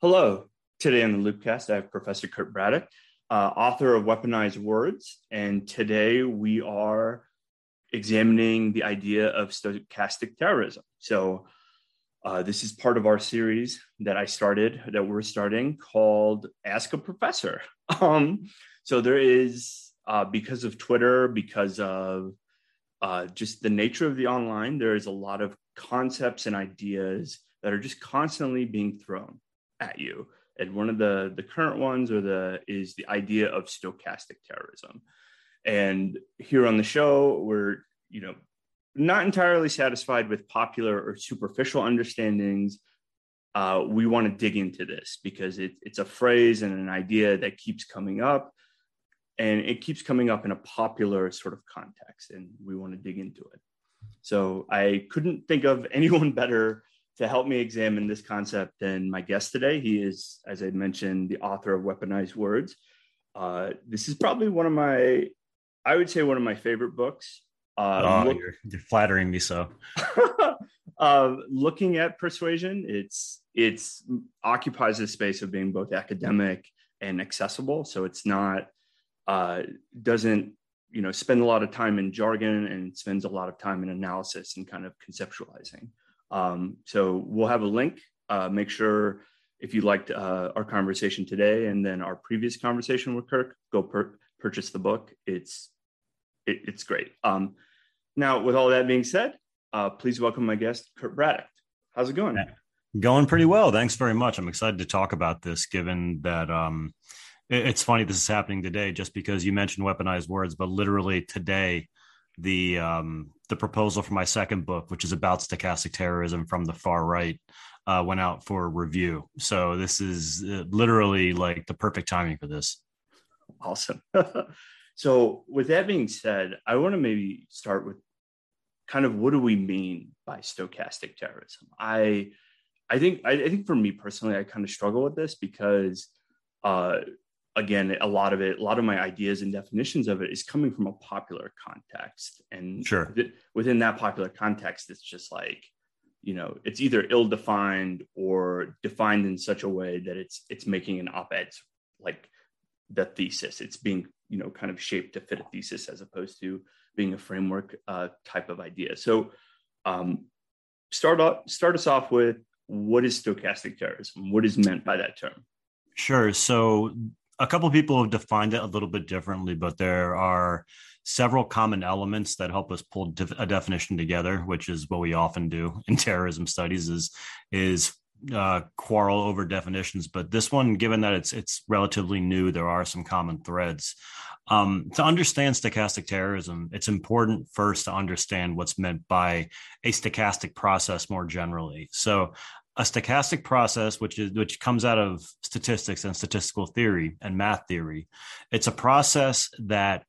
Hello. Today on the Loopcast, I have Professor Kurt Braddock, uh, author of Weaponized Words. And today we are examining the idea of stochastic terrorism. So, uh, this is part of our series that I started, that we're starting, called Ask a Professor. Um, so, there is, uh, because of Twitter, because of uh, just the nature of the online, there is a lot of concepts and ideas that are just constantly being thrown at you. And one of the the current ones or the is the idea of stochastic terrorism. And here on the show we're you know not entirely satisfied with popular or superficial understandings. Uh, we want to dig into this because it, it's a phrase and an idea that keeps coming up. And it keeps coming up in a popular sort of context and we want to dig into it. So i couldn't think of anyone better to help me examine this concept and my guest today. He is, as I mentioned, the author of Weaponized Words. Uh, this is probably one of my, I would say, one of my favorite books. Uh, oh, look, you're, you're, flattering me so. uh, looking at persuasion, it's it's occupies the space of being both academic and accessible. So it's not uh, doesn't you know spend a lot of time in jargon and spends a lot of time in analysis and kind of conceptualizing. Um, so we'll have a link. Uh, make sure if you liked uh, our conversation today and then our previous conversation with Kurt, go per- purchase the book. It's it, it's great. Um, now, with all that being said, uh, please welcome my guest, Kurt Braddock. How's it going? Going pretty well. Thanks very much. I'm excited to talk about this, given that um, it, it's funny this is happening today, just because you mentioned weaponized words, but literally today the um, the proposal for my second book, which is about stochastic terrorism from the far right, uh, went out for review. So this is uh, literally like the perfect timing for this. Awesome. so with that being said, I want to maybe start with kind of what do we mean by stochastic terrorism? I I think I, I think for me personally, I kind of struggle with this because uh, again, a lot of it, a lot of my ideas and definitions of it is coming from a popular context. And sure. within that popular context, it's just like, you know, it's either ill-defined or defined in such a way that it's it's making an op-ed like the thesis. It's being, you know, kind of shaped to fit a thesis as opposed to being a framework uh, type of idea. So um, start off start us off with what is stochastic terrorism? What is meant by that term? Sure. So a couple people have defined it a little bit differently, but there are several common elements that help us pull a definition together, which is what we often do in terrorism studies. Is is uh, quarrel over definitions, but this one, given that it's it's relatively new, there are some common threads. Um, to understand stochastic terrorism, it's important first to understand what's meant by a stochastic process more generally. So, a stochastic process which is which comes out of statistics and statistical theory and math theory. It's a process that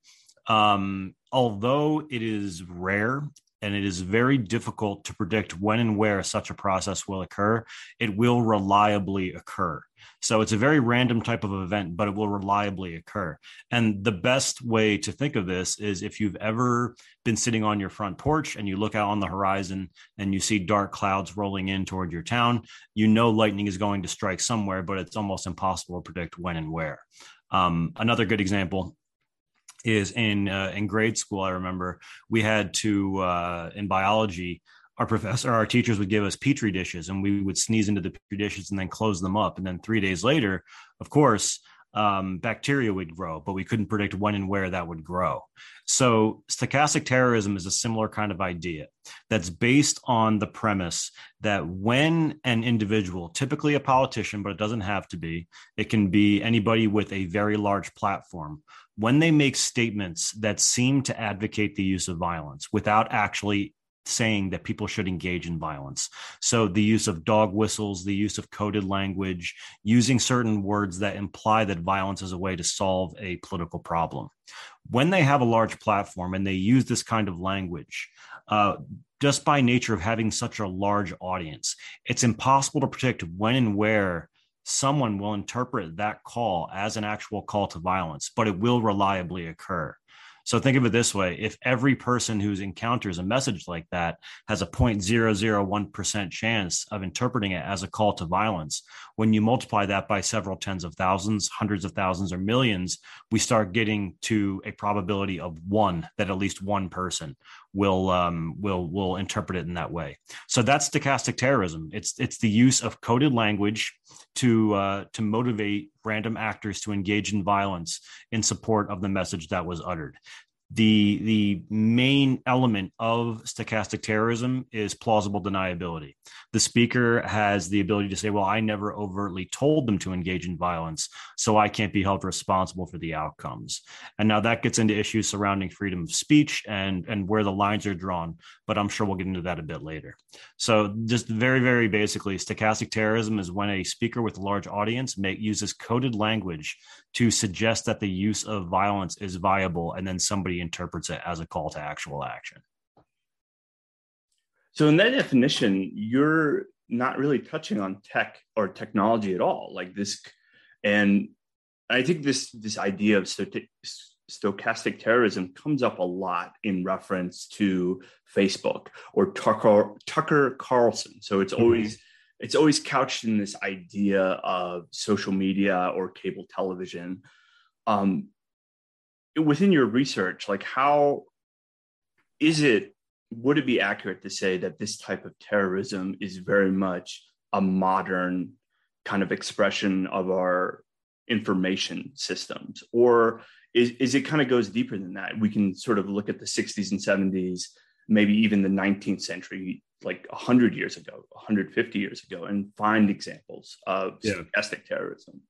um, although it is rare and it is very difficult to predict when and where such a process will occur it will reliably occur so it's a very random type of event, but it will reliably occur. And the best way to think of this is if you've ever been sitting on your front porch and you look out on the horizon and you see dark clouds rolling in toward your town, you know lightning is going to strike somewhere, but it's almost impossible to predict when and where. Um, another good example is in uh, in grade school. I remember we had to uh, in biology our professor, our teachers would give us petri dishes, and we would sneeze into the petri dishes and then close them up. And then three days later, of course, um, bacteria would grow, but we couldn't predict when and where that would grow. So, stochastic terrorism is a similar kind of idea that's based on the premise that when an individual, typically a politician, but it doesn't have to be, it can be anybody with a very large platform, when they make statements that seem to advocate the use of violence without actually saying that people should engage in violence. So the use of dog whistles, the use of coded language, using certain words that imply that violence is a way to solve a political problem. When they have a large platform and they use this kind of language, uh, just by nature of having such a large audience, it's impossible to predict when and where someone will interpret that call as an actual call to violence, but it will reliably occur. So think of it this way if every person who encounters a message like that has a 0.001% chance of interpreting it as a call to violence, when you multiply that by several tens of thousands, hundreds of thousands, or millions, we start getting to a probability of one that at least one person will um, will will interpret it in that way. So that's stochastic terrorism. It's it's the use of coded language to uh, to motivate random actors to engage in violence in support of the message that was uttered the the main element of stochastic terrorism is plausible deniability. The speaker has the ability to say well i never overtly told them to engage in violence so i can't be held responsible for the outcomes. And now that gets into issues surrounding freedom of speech and and where the lines are drawn but i'm sure we'll get into that a bit later so just very very basically stochastic terrorism is when a speaker with a large audience uses coded language to suggest that the use of violence is viable and then somebody interprets it as a call to actual action. So, in that definition, you're not really touching on tech or technology at all, like this. And I think this this idea of stochastic terrorism comes up a lot in reference to Facebook or Tucker Tucker Carlson. So it's mm-hmm. always it's always couched in this idea of social media or cable television. Um, within your research, like how is it? Would it be accurate to say that this type of terrorism is very much a modern kind of expression of our information systems, or is, is it kind of goes deeper than that? We can sort of look at the 60s and 70s, maybe even the 19th century like 100 years ago 150 years ago and find examples of yeah. stochastic terrorism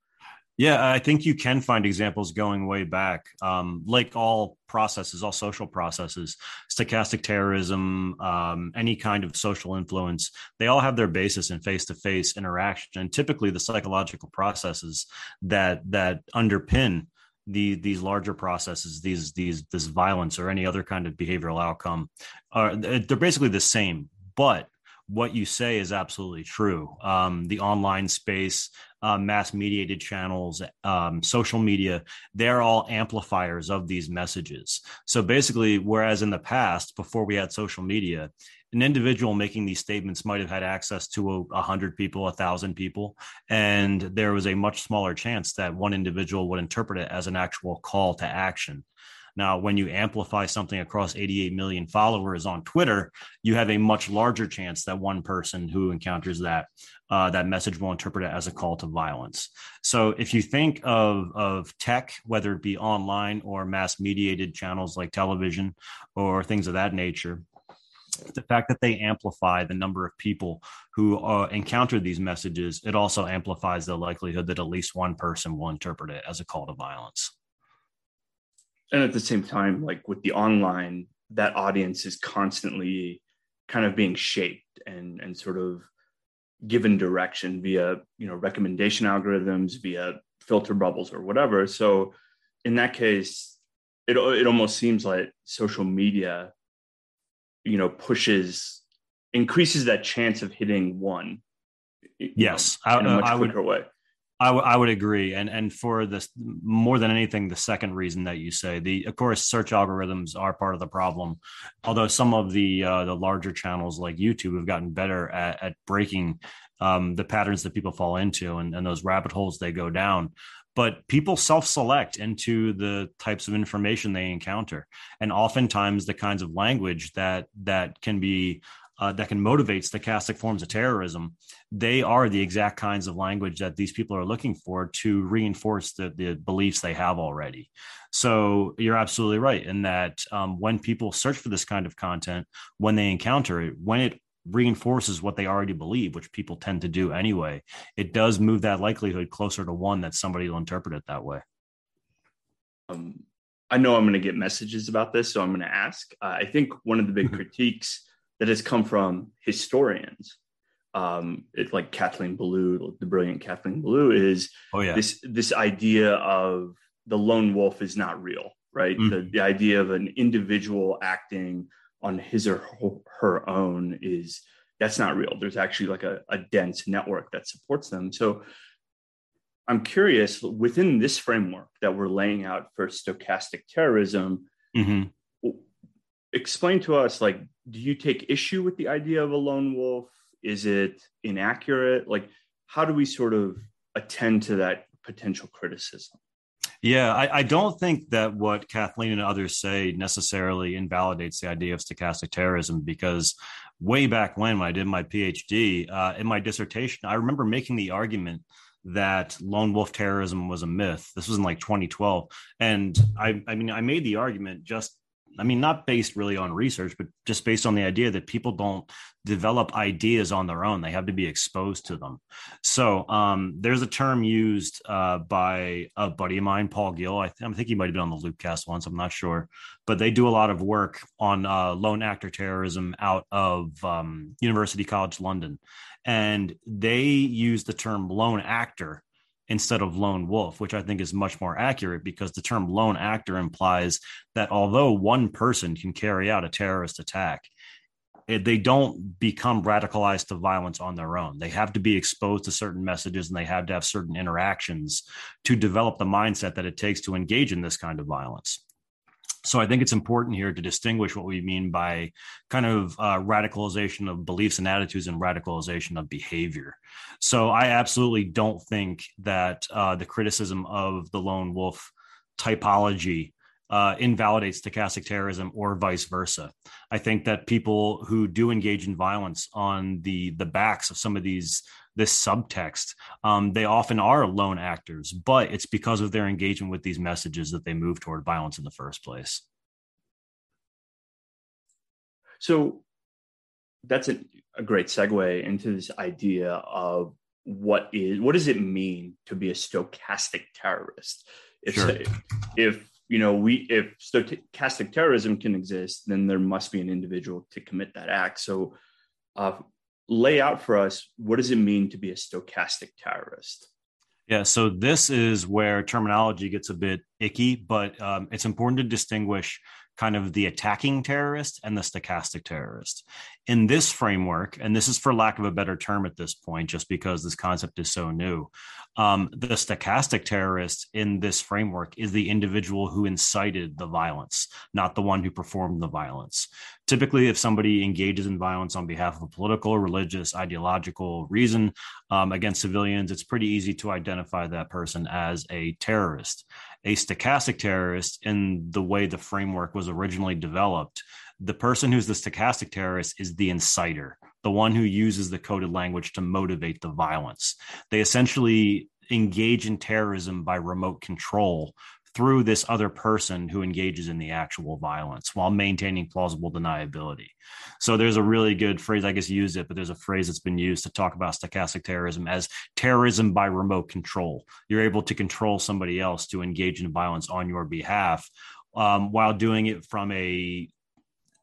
yeah i think you can find examples going way back um, like all processes all social processes stochastic terrorism um, any kind of social influence they all have their basis in face-to-face interaction and typically the psychological processes that that underpin the these larger processes these these this violence or any other kind of behavioral outcome are they're basically the same but what you say is absolutely true. Um, the online space, uh, mass mediated channels, um, social media, they're all amplifiers of these messages. So basically, whereas in the past, before we had social media, an individual making these statements might have had access to a, hundred people, a thousand people, and there was a much smaller chance that one individual would interpret it as an actual call to action. Now, when you amplify something across 88 million followers on Twitter, you have a much larger chance that one person who encounters that uh, that message will interpret it as a call to violence. So, if you think of of tech, whether it be online or mass mediated channels like television or things of that nature, the fact that they amplify the number of people who uh, encounter these messages, it also amplifies the likelihood that at least one person will interpret it as a call to violence and at the same time like with the online that audience is constantly kind of being shaped and and sort of given direction via you know recommendation algorithms via filter bubbles or whatever. So in that case it it almost seems like social media you know pushes increases that chance of hitting one yes. Know, in a uh, much I, quicker would, way I, w- I would agree, and and for this more than anything, the second reason that you say the of course search algorithms are part of the problem. Although some of the uh, the larger channels like YouTube have gotten better at, at breaking um, the patterns that people fall into and, and those rabbit holes they go down. But people self-select into the types of information they encounter, and oftentimes the kinds of language that that can be uh, that can motivate stochastic forms of terrorism, they are the exact kinds of language that these people are looking for to reinforce the, the beliefs they have already. So you're absolutely right in that um, when people search for this kind of content, when they encounter it, when it reinforces what they already believe, which people tend to do anyway, it does move that likelihood closer to one that somebody will interpret it that way. Um, I know I'm going to get messages about this, so I'm going to ask. Uh, I think one of the big critiques that has come from historians. Um, like Kathleen Belew, the brilliant Kathleen Belew, is oh, yeah. this this idea of the lone wolf is not real, right? Mm-hmm. The, the idea of an individual acting on his or her own is that's not real. There's actually like a, a dense network that supports them. So I'm curious within this framework that we're laying out for stochastic terrorism, mm-hmm. Explain to us like, do you take issue with the idea of a lone wolf? Is it inaccurate? Like, how do we sort of attend to that potential criticism? Yeah, I, I, don't think that what Kathleen and others say necessarily invalidates the idea of stochastic terrorism because way back when, when I did my PhD, uh, in my dissertation, I remember making the argument that lone wolf terrorism was a myth. This was in like 2012. And I, I mean, I made the argument just I mean, not based really on research, but just based on the idea that people don't develop ideas on their own. They have to be exposed to them. So um, there's a term used uh, by a buddy of mine, Paul Gill. I, th- I, think he might have been on the Loopcast once. I'm not sure, but they do a lot of work on uh, lone actor terrorism out of um, University College London, and they use the term lone actor instead of lone wolf, which I think is much more accurate because the term lone actor implies that although one person can carry out a terrorist attack, they don't become radicalized to violence on their own. They have to be exposed to certain messages and they have to have certain interactions to develop the mindset that it takes to engage in this kind of violence. So I think it's important here to distinguish what we mean by kind of uh, radicalization of beliefs and attitudes and radicalization of behavior. So I absolutely don't think that uh, the criticism of the lone wolf typology uh, invalidates stochastic terrorism or vice versa. I think that people who do engage in violence on the the backs of some of these this subtext, um, they often are lone actors, but it's because of their engagement with these messages that they move toward violence in the first place. So that's a, a great segue into this idea of what is what does it mean to be a stochastic terrorist? If sure. if you know we if stochastic terrorism can exist, then there must be an individual to commit that act. So uh, lay out for us what does it mean to be a stochastic terrorist? Yeah, so this is where terminology gets a bit icky, but um, it's important to distinguish kind of the attacking terrorist and the stochastic terrorist. In this framework, and this is for lack of a better term at this point, just because this concept is so new, um, the stochastic terrorist in this framework is the individual who incited the violence, not the one who performed the violence. Typically, if somebody engages in violence on behalf of a political, religious, ideological reason um, against civilians, it's pretty easy to identify that person as a terrorist a stochastic terrorist in the way the framework was originally developed, the person who's the stochastic terrorist is the inciter, the one who uses the coded language to motivate the violence. They essentially engage in terrorism by remote control through this other person who engages in the actual violence while maintaining plausible deniability. So there's a really good phrase, I guess use it, but there's a phrase that's been used to talk about stochastic terrorism as terrorism by remote control. You're able to control somebody else to engage in violence on your behalf um, while doing it from a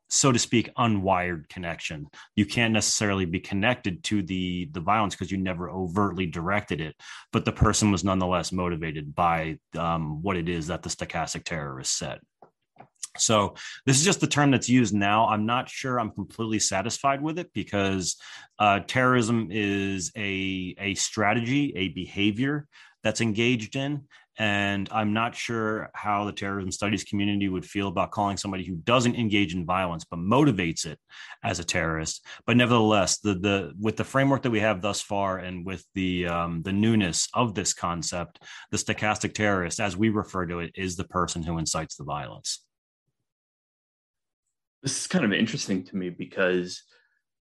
so to speak unwired connection. You can't necessarily be connected to the the violence because you never overtly directed it but the person was nonetheless motivated by um, what it is that the stochastic terrorist said. So this is just the term that's used now. I'm not sure i'm completely satisfied with it because uh, terrorism is a a strategy a behavior that's engaged in and I'm not sure how the terrorism studies community would feel about calling somebody who doesn't engage in violence but motivates it as a terrorist. But nevertheless, the the with the framework that we have thus far, and with the um, the newness of this concept, the stochastic terrorist, as we refer to it, is the person who incites the violence. This is kind of interesting to me because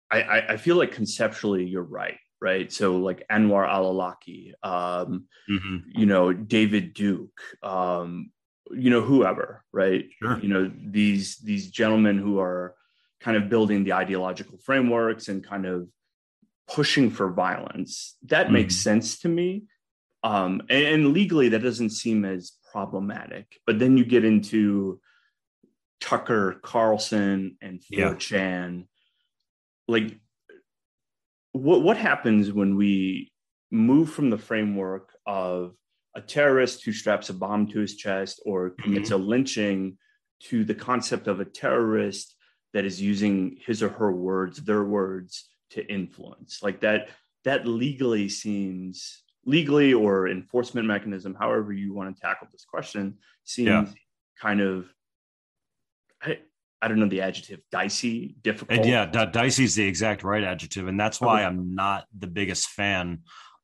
I, I, I feel like conceptually you're right right? So like Anwar al-Awlaki, um, mm-hmm. you know, David Duke, um, you know, whoever, right? Sure. You know, these these gentlemen who are kind of building the ideological frameworks and kind of pushing for violence. That mm-hmm. makes sense to me. Um, and, and legally, that doesn't seem as problematic. But then you get into Tucker Carlson and 4chan. Yeah like what what happens when we move from the framework of a terrorist who straps a bomb to his chest or commits mm-hmm. a lynching to the concept of a terrorist that is using his or her words, their words to influence. Like that, that legally seems legally or enforcement mechanism, however you want to tackle this question, seems yeah. kind of I, I don't know the adjective dicey, difficult. And yeah, d- dicey is the exact right adjective, and that's why I'm not the biggest fan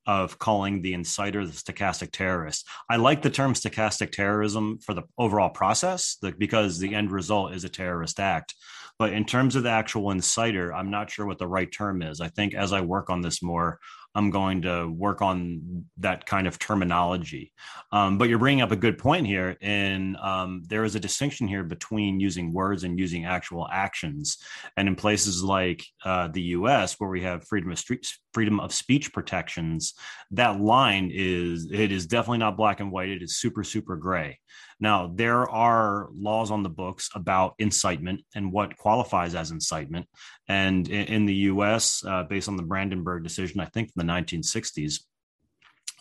of calling the inciter the stochastic terrorist. I like the term stochastic terrorism for the overall process the, because the end result is a terrorist act. But in terms of the actual inciter, I'm not sure what the right term is. I think as I work on this more, I'm going to work on that kind of terminology. Um, but you're bringing up a good point here. And um, there is a distinction here between using words and using actual actions. And in places like uh, the US, where we have freedom of street, freedom of speech protections, that line is it is definitely not black and white. It is super, super gray. Now, there are laws on the books about incitement and what qualifies as incitement. And in, in the US, uh, based on the Brandenburg decision, I think from the 1960s,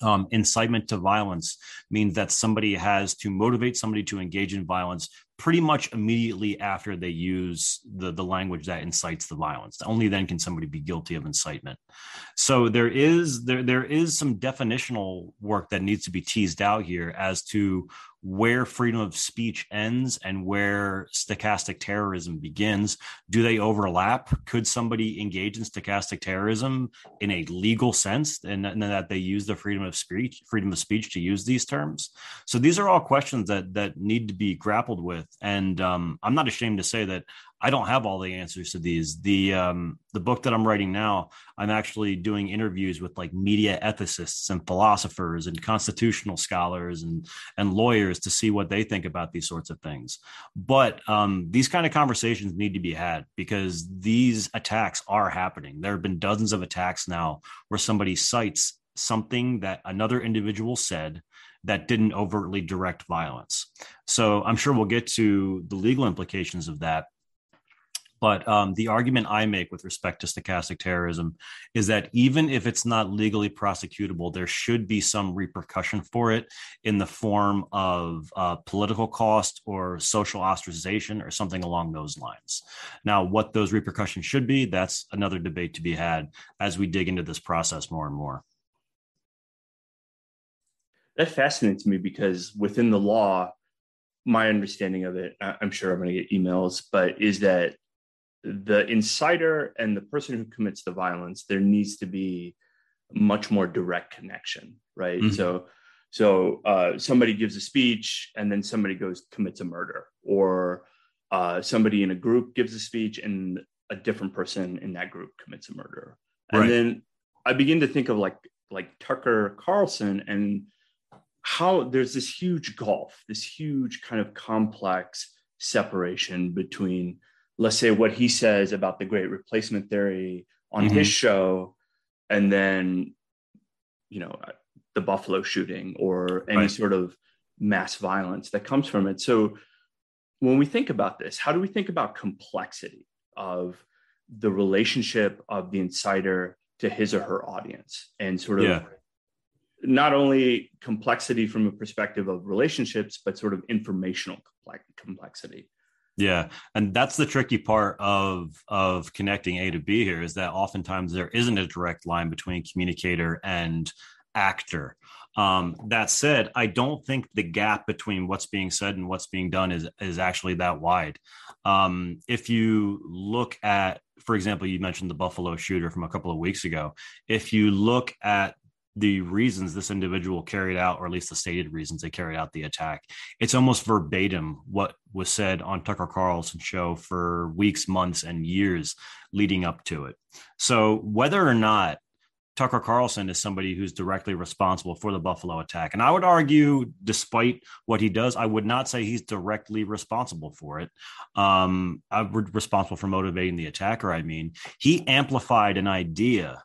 um, incitement to violence means that somebody has to motivate somebody to engage in violence pretty much immediately after they use the, the language that incites the violence. Only then can somebody be guilty of incitement. So there is there there is some definitional work that needs to be teased out here as to where freedom of speech ends and where stochastic terrorism begins. Do they overlap? Could somebody engage in stochastic terrorism in a legal sense and, and that they use the freedom of speech, freedom of speech to use these terms? So these are all questions that that need to be grappled with. And um, I'm not ashamed to say that I don't have all the answers to these. The um, the book that I'm writing now, I'm actually doing interviews with like media ethicists and philosophers and constitutional scholars and and lawyers to see what they think about these sorts of things. But um, these kind of conversations need to be had because these attacks are happening. There have been dozens of attacks now where somebody cites something that another individual said that didn't overtly direct violence. So I'm sure we'll get to the legal implications of that. But um, the argument I make with respect to stochastic terrorism is that even if it's not legally prosecutable, there should be some repercussion for it in the form of uh, political cost or social ostracization or something along those lines. Now, what those repercussions should be, that's another debate to be had as we dig into this process more and more. That fascinates me because within the law, my understanding of it, I'm sure I'm going to get emails, but is that the inciter and the person who commits the violence, there needs to be much more direct connection, right? Mm-hmm. So, so uh, somebody gives a speech and then somebody goes commits a murder, or uh, somebody in a group gives a speech and a different person in that group commits a murder, and right. then I begin to think of like like Tucker Carlson and how there's this huge gulf, this huge kind of complex separation between let's say what he says about the great replacement theory on mm-hmm. his show and then you know the buffalo shooting or any right. sort of mass violence that comes from it so when we think about this how do we think about complexity of the relationship of the inciter to his or her audience and sort of yeah. not only complexity from a perspective of relationships but sort of informational complexity yeah, and that's the tricky part of of connecting A to B here is that oftentimes there isn't a direct line between communicator and actor. Um, that said, I don't think the gap between what's being said and what's being done is is actually that wide. Um, if you look at, for example, you mentioned the Buffalo shooter from a couple of weeks ago. If you look at the reasons this individual carried out, or at least the stated reasons they carried out the attack. It's almost verbatim what was said on Tucker Carlson's show for weeks, months, and years leading up to it. So whether or not Tucker Carlson is somebody who's directly responsible for the Buffalo attack. And I would argue, despite what he does, I would not say he's directly responsible for it. Um, I'm responsible for motivating the attacker. I mean, he amplified an idea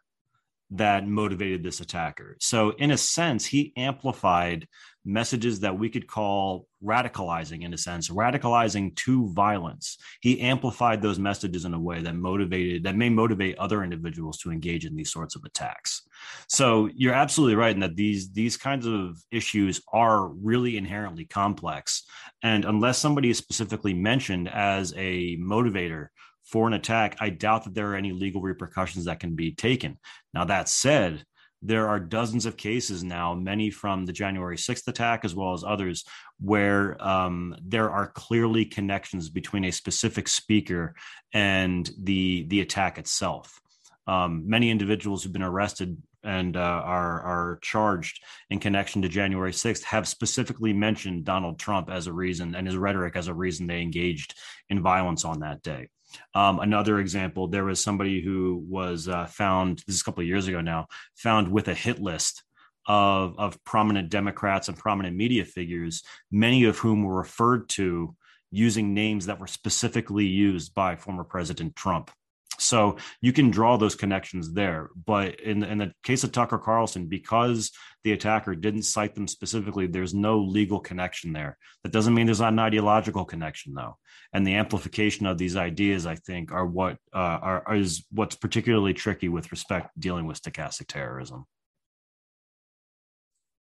that motivated this attacker. So, in a sense, he amplified messages that we could call radicalizing, in a sense, radicalizing to violence. He amplified those messages in a way that motivated, that may motivate other individuals to engage in these sorts of attacks. So, you're absolutely right in that these these kinds of issues are really inherently complex, and unless somebody is specifically mentioned as a motivator for an attack, I doubt that there are any legal repercussions that can be taken. Now, that said, there are dozens of cases now, many from the January 6th attack, as well as others, where um, there are clearly connections between a specific speaker and the, the attack itself. Um, many individuals who've been arrested and uh, are are charged in connection to January 6th have specifically mentioned Donald Trump as a reason and his rhetoric as a reason they engaged in violence on that day. Um, another example, there was somebody who was uh, found, this is a couple of years ago now, found with a hit list of, of prominent Democrats and prominent media figures, many of whom were referred to using names that were specifically used by former President Trump. So you can draw those connections there. But in, in the case of Tucker Carlson, because the attacker didn't cite them specifically, there's no legal connection there. That doesn't mean there's not an ideological connection, though. And the amplification of these ideas, I think, are what uh, are, is what's particularly tricky with respect dealing with stochastic terrorism.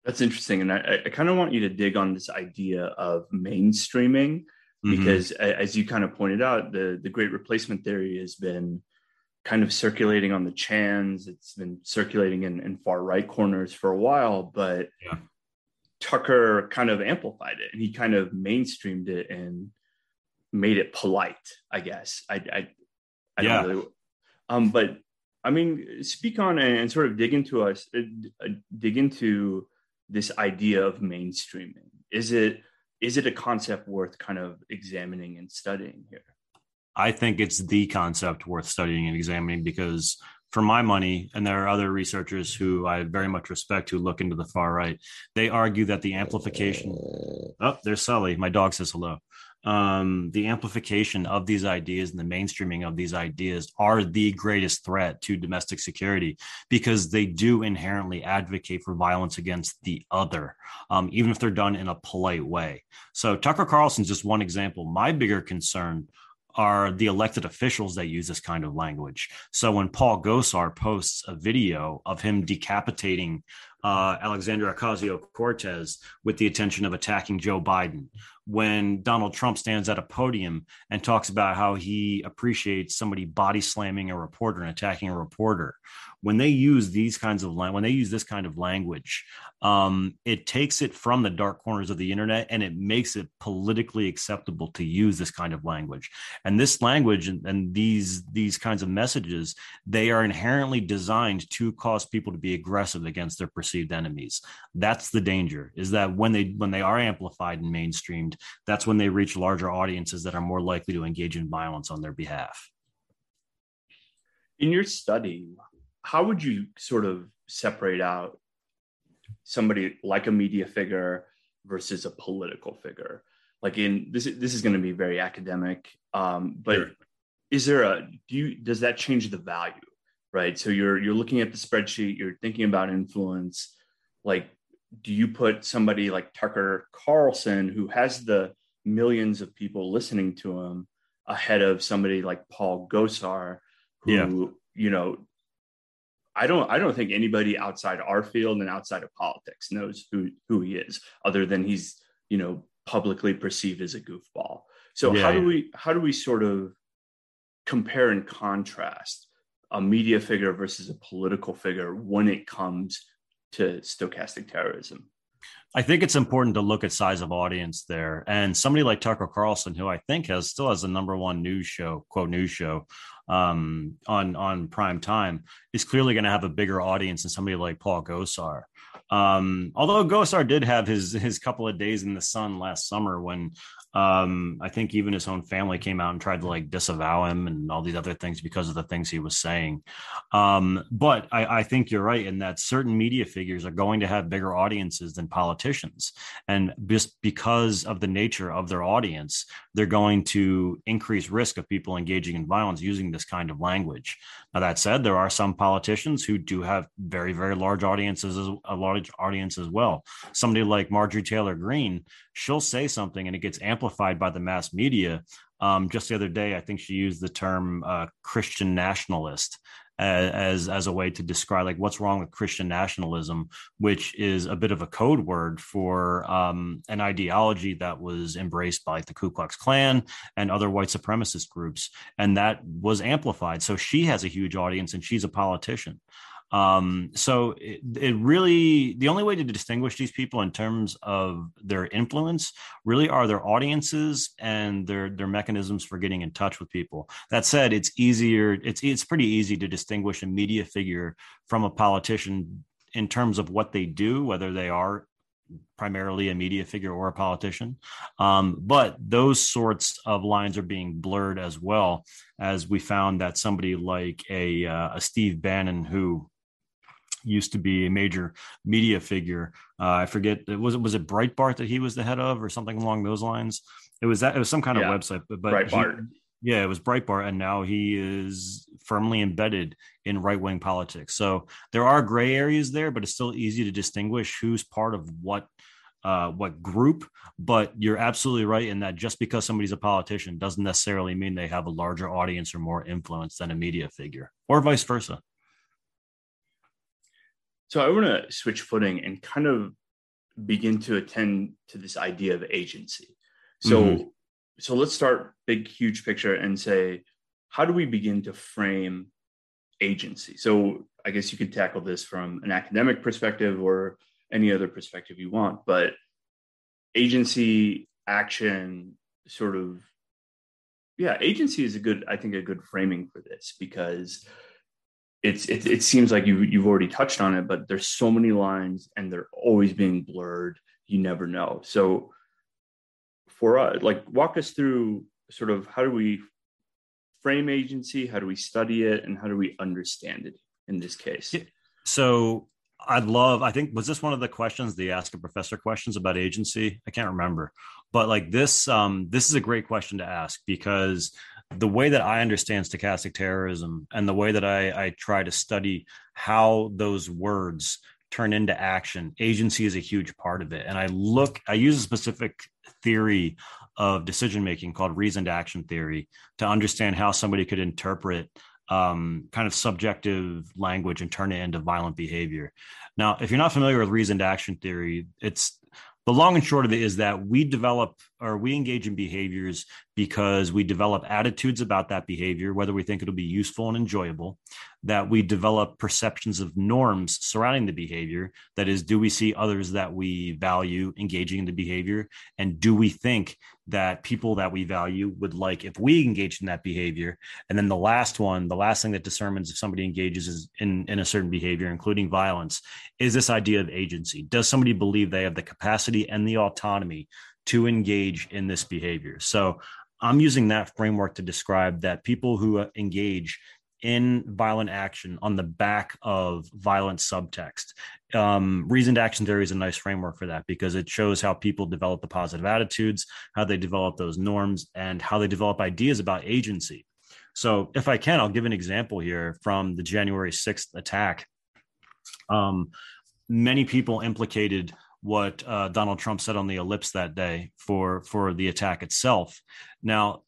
That's interesting, and I, I kind of want you to dig on this idea of mainstreaming Mm-hmm. because as you kind of pointed out the the great replacement theory has been kind of circulating on the chans it's been circulating in, in far right corners for a while but yeah. tucker kind of amplified it and he kind of mainstreamed it and made it polite i guess i i, I yeah. don't really um but i mean speak on and, and sort of dig into us uh, dig into this idea of mainstreaming is it is it a concept worth kind of examining and studying here? I think it's the concept worth studying and examining because for my money, and there are other researchers who I very much respect who look into the far right, they argue that the amplification. Uh. Oh, there's Sully. My dog says hello um, the amplification of these ideas and the mainstreaming of these ideas are the greatest threat to domestic security because they do inherently advocate for violence against the other, um, even if they're done in a polite way. So, Tucker Carlson's just one example. My bigger concern are the elected officials that use this kind of language. So when Paul Gosar posts a video of him decapitating uh, Ocasio Cortez with the intention of attacking Joe Biden, when Donald Trump stands at a podium and talks about how he appreciates somebody body slamming a reporter and attacking a reporter. When they use these kinds of when they use this kind of language, um, it takes it from the dark corners of the internet and it makes it politically acceptable to use this kind of language. And this language and, and these these kinds of messages, they are inherently designed to cause people to be aggressive against their perceived enemies. That's the danger. Is that when they when they are amplified and mainstreamed that's when they reach larger audiences that are more likely to engage in violence on their behalf. In your study, how would you sort of separate out somebody like a media figure versus a political figure? Like in this, this is going to be very academic, um, but sure. is there a do you does that change the value? Right. So you're you're looking at the spreadsheet, you're thinking about influence. Like do you put somebody like Tucker Carlson, who has the millions of people listening to him, ahead of somebody like Paul Gosar, who yeah. you know, I don't I don't think anybody outside our field and outside of politics knows who who he is, other than he's you know publicly perceived as a goofball. So yeah, how do we how do we sort of compare and contrast a media figure versus a political figure when it comes to stochastic terrorism. I think it's important to look at size of audience there. And somebody like Tucker Carlson, who I think has still has the number one news show, quote news show, um, on on prime time, is clearly going to have a bigger audience than somebody like Paul Gosar. Um, although Gosar did have his his couple of days in the sun last summer when um, I think even his own family came out and tried to like disavow him and all these other things because of the things he was saying. Um, but I, I, think you're right in that certain media figures are going to have bigger audiences than politicians. And just because of the nature of their audience, they're going to increase risk of people engaging in violence using this kind of language. Now, that said, there are some politicians who do have very, very large audiences, a large audience as well. Somebody like Marjorie Taylor Greene, she'll say something and it gets amplified by the mass media. Um, just the other day, I think she used the term uh, Christian nationalist as as a way to describe like what's wrong with Christian nationalism, which is a bit of a code word for um, an ideology that was embraced by the Ku Klux Klan and other white supremacist groups, and that was amplified. So she has a huge audience, and she's a politician. Um, so it, it, really the only way to distinguish these people in terms of their influence really are their audiences and their their mechanisms for getting in touch with people. That said, it's easier. It's it's pretty easy to distinguish a media figure from a politician in terms of what they do, whether they are primarily a media figure or a politician. Um, but those sorts of lines are being blurred as well as we found that somebody like a, uh, a Steve Bannon, who used to be a major media figure. Uh, I forget was it was it Breitbart that he was the head of or something along those lines. It was that it was some kind yeah. of website, but, but Breitbart. He, yeah, it was Breitbart, and now he is firmly embedded in right wing politics. So there are gray areas there, but it's still easy to distinguish who's part of what uh, what group, but you're absolutely right in that just because somebody's a politician doesn't necessarily mean they have a larger audience or more influence than a media figure, or vice versa. So I want to switch footing and kind of begin to attend to this idea of agency. So mm-hmm. so let's start big huge picture and say how do we begin to frame agency? So I guess you could tackle this from an academic perspective or any other perspective you want, but agency action sort of yeah, agency is a good I think a good framing for this because it's it, it seems like you you've already touched on it, but there's so many lines and they're always being blurred. You never know. So for us, like walk us through sort of how do we frame agency, how do we study it, and how do we understand it in this case? So I'd love, I think, was this one of the questions, the ask a professor questions about agency? I can't remember. But like this, um, this is a great question to ask because the way that I understand stochastic terrorism and the way that I, I try to study how those words turn into action, agency is a huge part of it. And I look, I use a specific theory of decision making called reasoned action theory to understand how somebody could interpret um, kind of subjective language and turn it into violent behavior. Now, if you're not familiar with reasoned action theory, it's the long and short of it is that we develop or we engage in behaviors because we develop attitudes about that behavior, whether we think it'll be useful and enjoyable, that we develop perceptions of norms surrounding the behavior. That is, do we see others that we value engaging in the behavior? And do we think that people that we value would like if we engage in that behavior? And then the last one, the last thing that determines if somebody engages in, in a certain behavior, including violence, is this idea of agency. Does somebody believe they have the capacity and the autonomy to engage in this behavior? So I'm using that framework to describe that people who uh, engage in violent action on the back of violent subtext. Um, reasoned action theory is a nice framework for that because it shows how people develop the positive attitudes, how they develop those norms, and how they develop ideas about agency. So, if I can, I'll give an example here from the January 6th attack. Um, many people implicated what uh, Donald Trump said on the ellipse that day for for the attack itself. Now,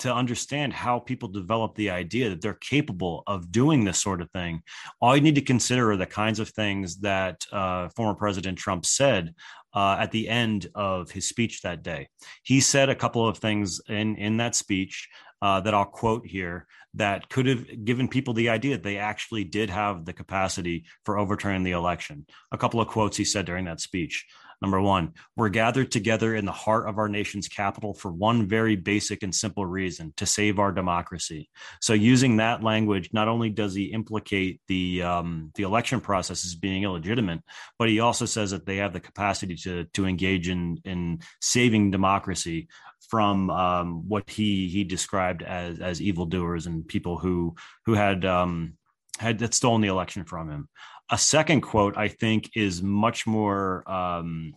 to understand how people develop the idea that they're capable of doing this sort of thing, all you need to consider are the kinds of things that uh, former President Trump said uh, at the end of his speech that day. He said a couple of things in in that speech uh, that I'll quote here that could have given people the idea that they actually did have the capacity for overturning the election. A couple of quotes he said during that speech. Number one, we're gathered together in the heart of our nation's capital for one very basic and simple reason to save our democracy. So, using that language, not only does he implicate the um, the election process as being illegitimate, but he also says that they have the capacity to to engage in in saving democracy from um, what he he described as as evildoers and people who who had um, had, had stolen the election from him. A second quote I think is much more um,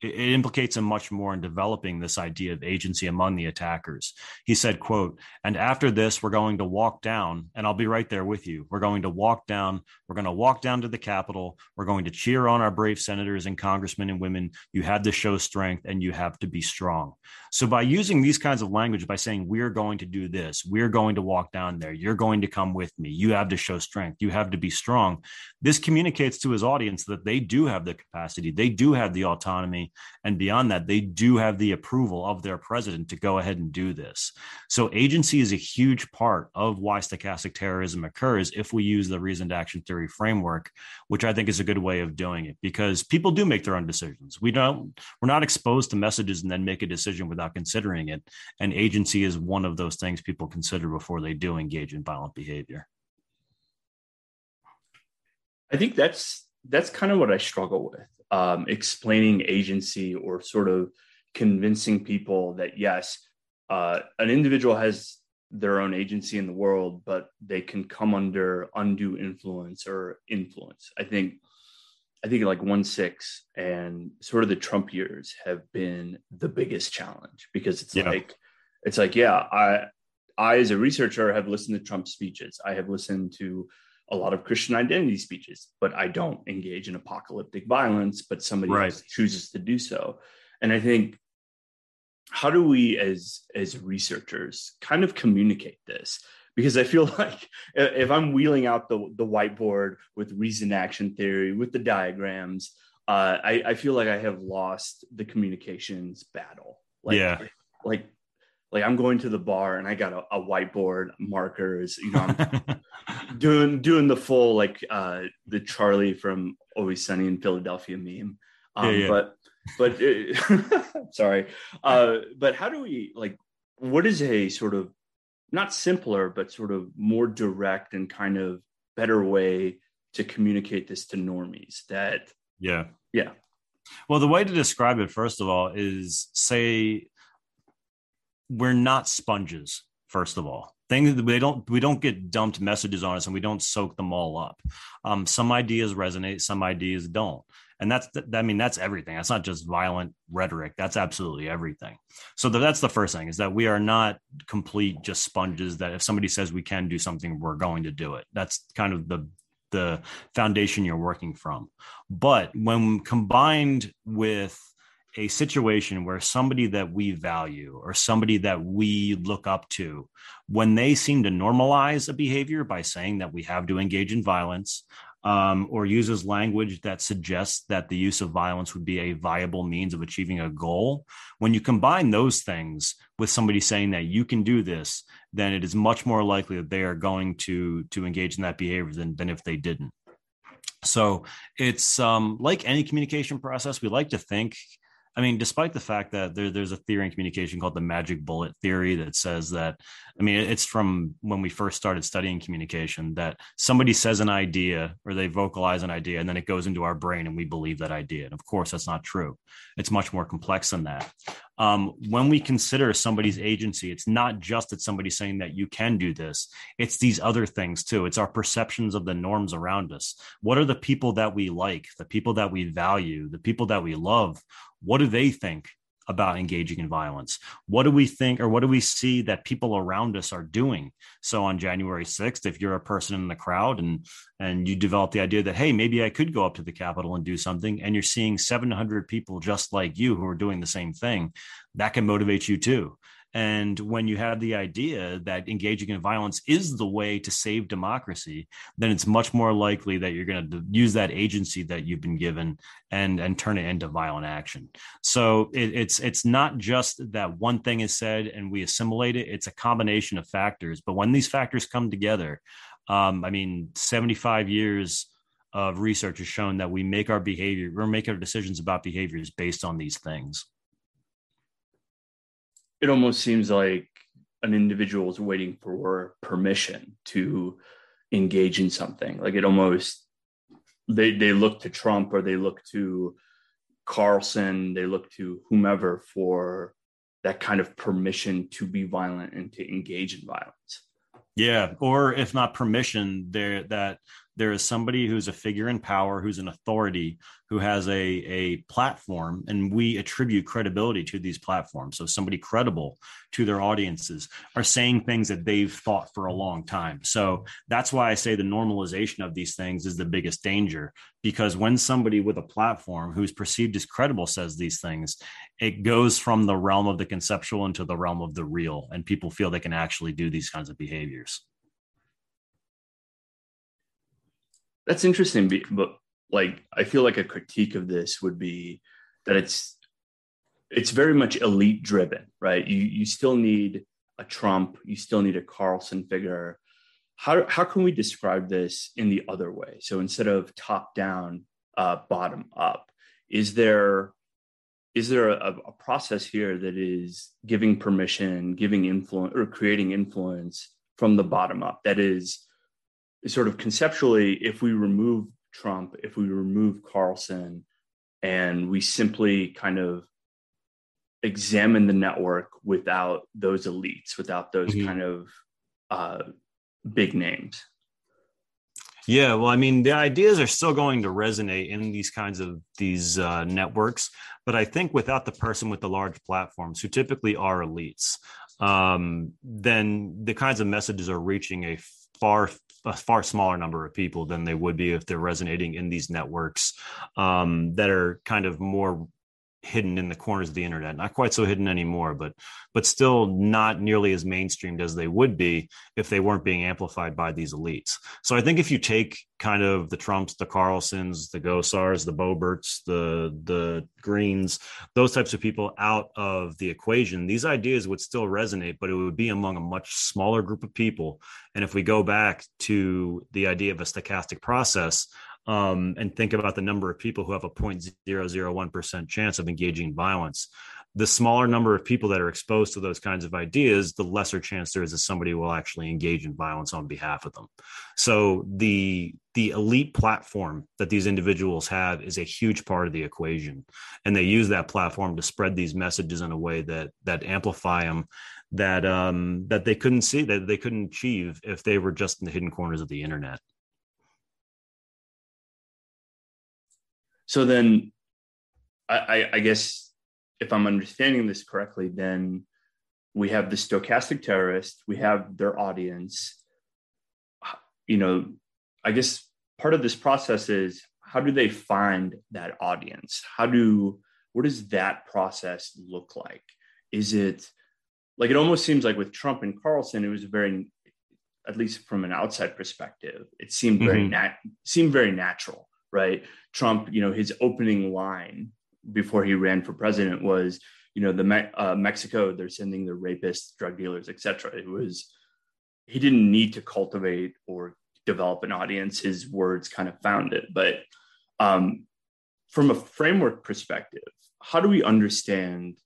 it implicates him much more in developing this idea of agency among the attackers. He said, quote, and after this, we're going to walk down, and I'll be right there with you. We're going to walk down. We're going to walk down to the Capitol. We're going to cheer on our brave senators and congressmen and women. You have to show strength and you have to be strong. So by using these kinds of language, by saying, we're going to do this, we're going to walk down there, you're going to come with me, you have to show strength, you have to be strong, this communicates to his audience that they do have the capacity, they do have the autonomy. And beyond that, they do have the approval of their president to go ahead and do this. So agency is a huge part of why stochastic terrorism occurs if we use the reasoned action theory framework, which I think is a good way of doing it because people do make their own decisions. We don't, we're not exposed to messages and then make a decision without considering it. And agency is one of those things people consider before they do engage in violent behavior. I think that's that's kind of what I struggle with um, explaining agency or sort of convincing people that yes, uh, an individual has their own agency in the world, but they can come under undue influence or influence. I think, I think like one six and sort of the Trump years have been the biggest challenge because it's yeah. like, it's like, yeah, I, I as a researcher have listened to Trump speeches. I have listened to a lot of Christian identity speeches, but I don't engage in apocalyptic violence, but somebody right. else chooses to do so. And I think how do we as as researchers kind of communicate this? Because I feel like if I'm wheeling out the, the whiteboard with reason action theory, with the diagrams, uh, I, I feel like I have lost the communications battle. Like, yeah. Like like I'm going to the bar and I got a, a whiteboard, markers, you know, I'm doing doing the full like uh the Charlie from Always Sunny in Philadelphia meme. Um, yeah, yeah. but but it, sorry. Uh but how do we like what is a sort of not simpler but sort of more direct and kind of better way to communicate this to normies that yeah. Yeah. Well the way to describe it first of all is say we're not sponges first of all things that they don't we don't get dumped messages on us and we don't soak them all up. Um, some ideas resonate some ideas don't. And that's i mean that's everything. That's not just violent rhetoric. That's absolutely everything. So that's the first thing is that we are not complete just sponges that if somebody says we can do something we're going to do it. That's kind of the the foundation you're working from. But when combined with a situation where somebody that we value or somebody that we look up to, when they seem to normalize a behavior by saying that we have to engage in violence, um, or uses language that suggests that the use of violence would be a viable means of achieving a goal, when you combine those things with somebody saying that you can do this, then it is much more likely that they are going to to engage in that behavior than, than if they didn't. So it's um, like any communication process. We like to think I mean, despite the fact that there, there's a theory in communication called the magic bullet theory that says that, I mean, it's from when we first started studying communication that somebody says an idea or they vocalize an idea and then it goes into our brain and we believe that idea. And of course, that's not true. It's much more complex than that. Um, when we consider somebody's agency, it's not just that somebody's saying that you can do this, it's these other things too. It's our perceptions of the norms around us. What are the people that we like, the people that we value, the people that we love? What do they think about engaging in violence? What do we think or what do we see that people around us are doing? So on January 6th, if you're a person in the crowd and and you develop the idea that hey, maybe I could go up to the Capitol and do something and you're seeing 700 people just like you who are doing the same thing, that can motivate you too. And when you have the idea that engaging in violence is the way to save democracy, then it's much more likely that you're going to use that agency that you've been given and and turn it into violent action. So it, it's it's not just that one thing is said and we assimilate it. It's a combination of factors. But when these factors come together, um, I mean, 75 years of research has shown that we make our behavior, we're making our decisions about behaviors based on these things. It almost seems like an individual is waiting for permission to engage in something. Like it almost they they look to Trump or they look to Carlson, they look to whomever for that kind of permission to be violent and to engage in violence. Yeah, or if not permission, there that there is somebody who's a figure in power, who's an authority, who has a, a platform, and we attribute credibility to these platforms. So somebody credible to their audiences are saying things that they've thought for a long time. So that's why I say the normalization of these things is the biggest danger. Because when somebody with a platform who's perceived as credible says these things, it goes from the realm of the conceptual into the realm of the real, and people feel they can actually do these kinds of behaviors. That's interesting, but like I feel like a critique of this would be that it's it's very much elite driven, right? You you still need a Trump, you still need a Carlson figure. How how can we describe this in the other way? So instead of top down, uh, bottom up, is there is there a, a process here that is giving permission, giving influence, or creating influence from the bottom up? That is sort of conceptually, if we remove Trump, if we remove Carlson, and we simply kind of examine the network without those elites, without those mm-hmm. kind of uh, big names. Yeah, well, I mean, the ideas are still going to resonate in these kinds of these uh, networks, but I think without the person with the large platforms, who typically are elites, um, then the kinds of messages are reaching a far a far smaller number of people than they would be if they're resonating in these networks um, that are kind of more hidden in the corners of the internet. Not quite so hidden anymore but but still not nearly as mainstreamed as they would be if they weren't being amplified by these elites. So i think if you take kind of the trumps the carlsons the gosars the boeberts the the greens those types of people out of the equation these ideas would still resonate but it would be among a much smaller group of people. And if we go back to the idea of a stochastic process um, and think about the number of people who have a 0.001% chance of engaging in violence. The smaller number of people that are exposed to those kinds of ideas, the lesser chance there is that somebody will actually engage in violence on behalf of them. So the the elite platform that these individuals have is a huge part of the equation, and they use that platform to spread these messages in a way that that amplify them that um, that they couldn't see that they couldn't achieve if they were just in the hidden corners of the internet. So then, I, I guess if I'm understanding this correctly, then we have the stochastic terrorist, we have their audience. You know, I guess part of this process is how do they find that audience? How do what does that process look like? Is it like it almost seems like with Trump and Carlson, it was very, at least from an outside perspective, it seemed very mm-hmm. nat- seemed very natural right? Trump, you know, his opening line before he ran for president was, you know, the Me- uh, Mexico, they're sending the rapists, drug dealers, etc. It was he didn't need to cultivate or develop an audience. His words kind of found it. But um, from a framework perspective, how do we understand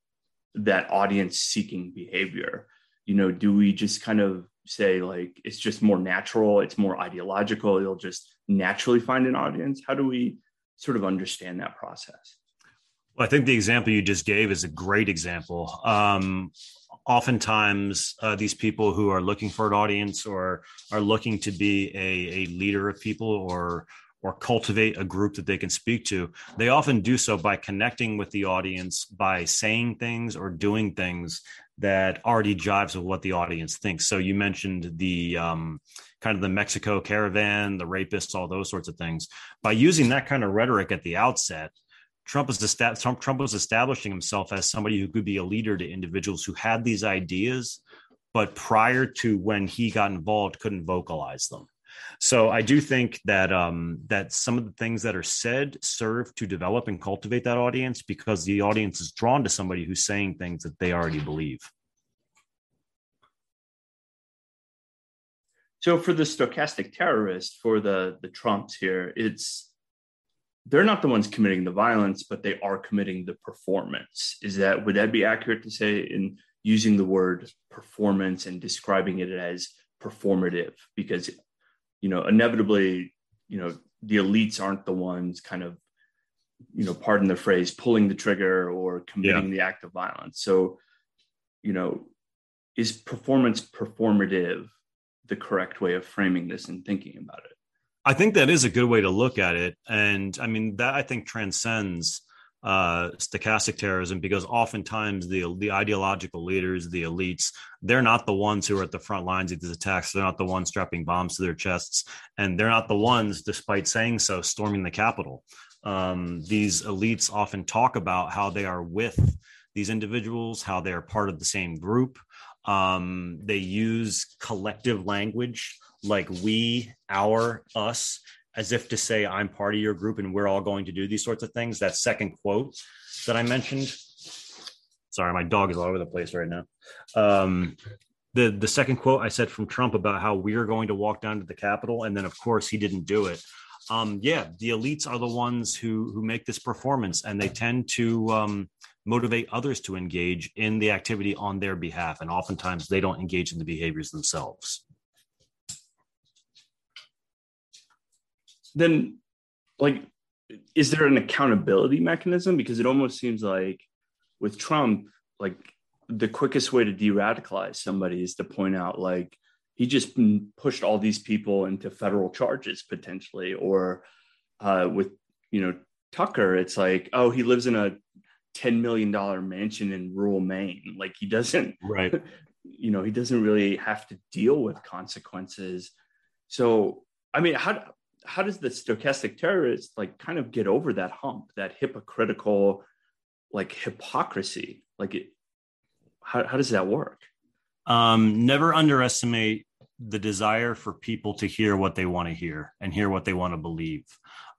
that audience seeking behavior? You know, do we just kind of say like it's just more natural, it's more ideological, it'll just naturally find an audience? How do we sort of understand that process? Well, I think the example you just gave is a great example. Um, oftentimes, uh, these people who are looking for an audience or are looking to be a, a leader of people or or cultivate a group that they can speak to, they often do so by connecting with the audience by saying things or doing things that already jives with what the audience thinks. So you mentioned the um, kind of the Mexico caravan, the rapists, all those sorts of things. By using that kind of rhetoric at the outset, Trump was Trump, Trump was establishing himself as somebody who could be a leader to individuals who had these ideas, but prior to when he got involved, couldn't vocalize them. So I do think that um, that some of the things that are said serve to develop and cultivate that audience because the audience is drawn to somebody who's saying things that they already believe. So for the stochastic terrorists, for the the Trumps here, it's they're not the ones committing the violence, but they are committing the performance. Is that would that be accurate to say in using the word performance and describing it as performative? Because you know, inevitably, you know, the elites aren't the ones kind of, you know, pardon the phrase, pulling the trigger or committing yeah. the act of violence. So, you know, is performance performative the correct way of framing this and thinking about it? I think that is a good way to look at it. And I mean, that I think transcends uh, stochastic terrorism because oftentimes the the ideological leaders, the elites, they're not the ones who are at the front lines of these attacks. They're not the ones strapping bombs to their chests, and they're not the ones, despite saying so, storming the Capitol. Um, these elites often talk about how they are with these individuals, how they are part of the same group. Um, they use collective language like we, our, us, as if to say, I'm part of your group and we're all going to do these sorts of things. That second quote that I mentioned. Sorry, my dog is all over the place right now. Um, the the second quote I said from Trump about how we're going to walk down to the Capitol, and then of course he didn't do it. Um, yeah, the elites are the ones who who make this performance, and they tend to um, motivate others to engage in the activity on their behalf, and oftentimes they don't engage in the behaviors themselves. Then like is there an accountability mechanism? Because it almost seems like with trump like the quickest way to de-radicalize somebody is to point out like he just pushed all these people into federal charges potentially. Or uh, with you know tucker it's like oh he lives in a 10 million dollar mansion in rural maine. Like he doesn't right. you know he doesn't really have to deal with consequences. So i mean how how does the stochastic terrorist like kind of get over that hump, that hypocritical like hypocrisy? Like it, how, how does that work? Um, never underestimate the desire for people to hear what they want to hear and hear what they want to believe.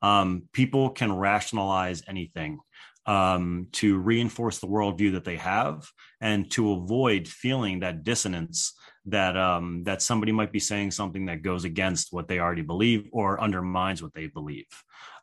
Um, people can rationalize anything um, to reinforce the worldview that they have and to avoid feeling that dissonance that um, that somebody might be saying something that goes against what they already believe or undermines what they believe.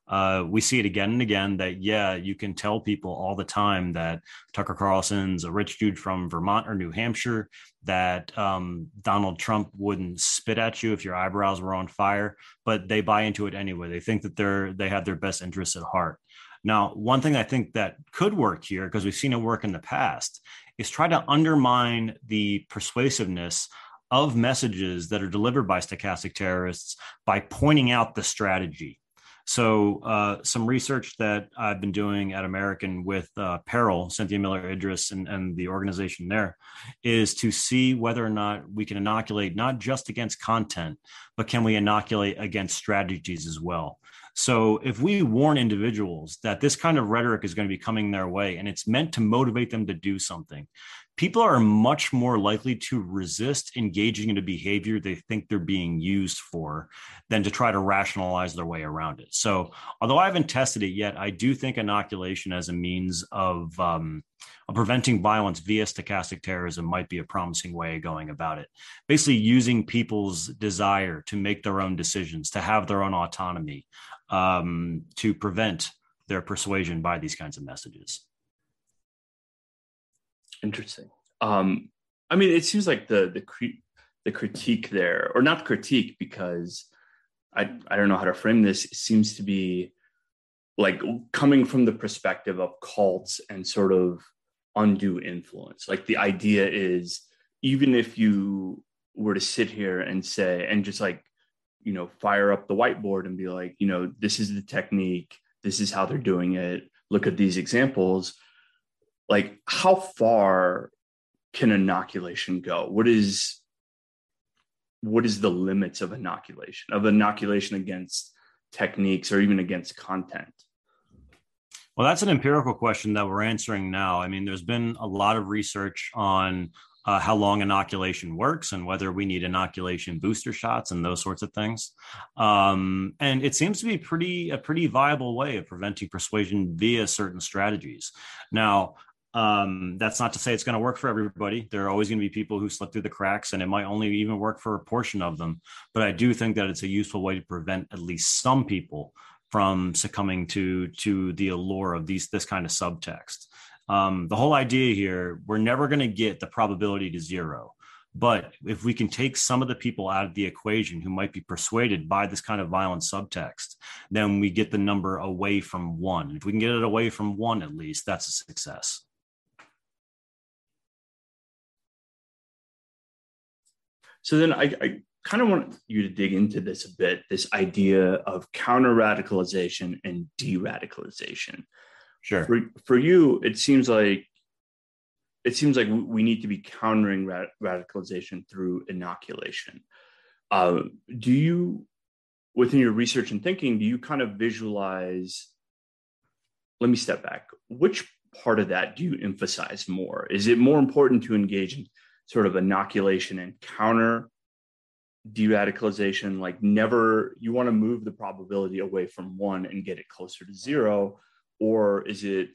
Uh, we see it again and again that yeah, you can tell people all the time that Tucker Carlson's a rich dude from Vermont or New Hampshire, that um, Donald Trump wouldn't spit at you if your eyebrows were on fire, but they buy into it anyway. They think that they're they have their best interests at heart. Now, one thing I think that could work here, because we've seen it work in the past, is try to undermine the persuasiveness of messages that are delivered by stochastic terrorists by pointing out the strategy. So, uh, some research that I've been doing at American with uh, Peril, Cynthia Miller Idriss, and, and the organization there is to see whether or not we can inoculate not just against content, but can we inoculate against strategies as well. So if we warn individuals that this kind of rhetoric is going to be coming their way and it's meant to motivate them to do something, people are much more likely to resist engaging in a behavior they think they're being used for than to try to rationalize their way around it. So although I haven't tested it yet, I do think inoculation as a means of, um, preventing violence via stochastic terrorism might be a promising way of going about it. Basically, using people's desire to make their own decisions, to have their own autonomy, um, to prevent their persuasion by these kinds of messages. Interesting. Um, I mean, it seems like the the the critique there, or not critique, because I I don't know how to frame this. seems to be like coming from the perspective of cults and sort of undue influence. Like the idea is, even if you were to sit here and say and just like you know fire up the whiteboard and be like you know this is the technique this is how they're doing it look at these examples. Like how far can inoculation go? What is what is the limits of inoculation of inoculation against techniques or even against content? Well, that's an empirical question that we're answering now. I mean, there's been a lot of research on uh, how long inoculation works and whether we need inoculation booster shots and those sorts of things. Um, and it seems to be pretty a pretty viable way of preventing persuasion via certain strategies. Now, um, that's not to say it's going to work for everybody. There are always going to be people who slip through the cracks, and it might only even work for a portion of them. But I do think that it's a useful way to prevent at least some people from succumbing to to the allure of these this kind of subtext. Um, the whole idea here, we're never going to get the probability to zero. But if we can take some of the people out of the equation who might be persuaded by this kind of violent subtext, then we get the number away from one. If we can get it away from one, at least, that's a success. So then I, I kind of want you to dig into this a bit this idea of counter radicalization and de radicalization. Sure. For, for you, it seems like it seems like we need to be countering radicalization through inoculation. Uh, do you, within your research and thinking, do you kind of visualize? Let me step back. Which part of that do you emphasize more? Is it more important to engage in sort of inoculation and counter de-radicalization like never you want to move the probability away from one and get it closer to zero or is it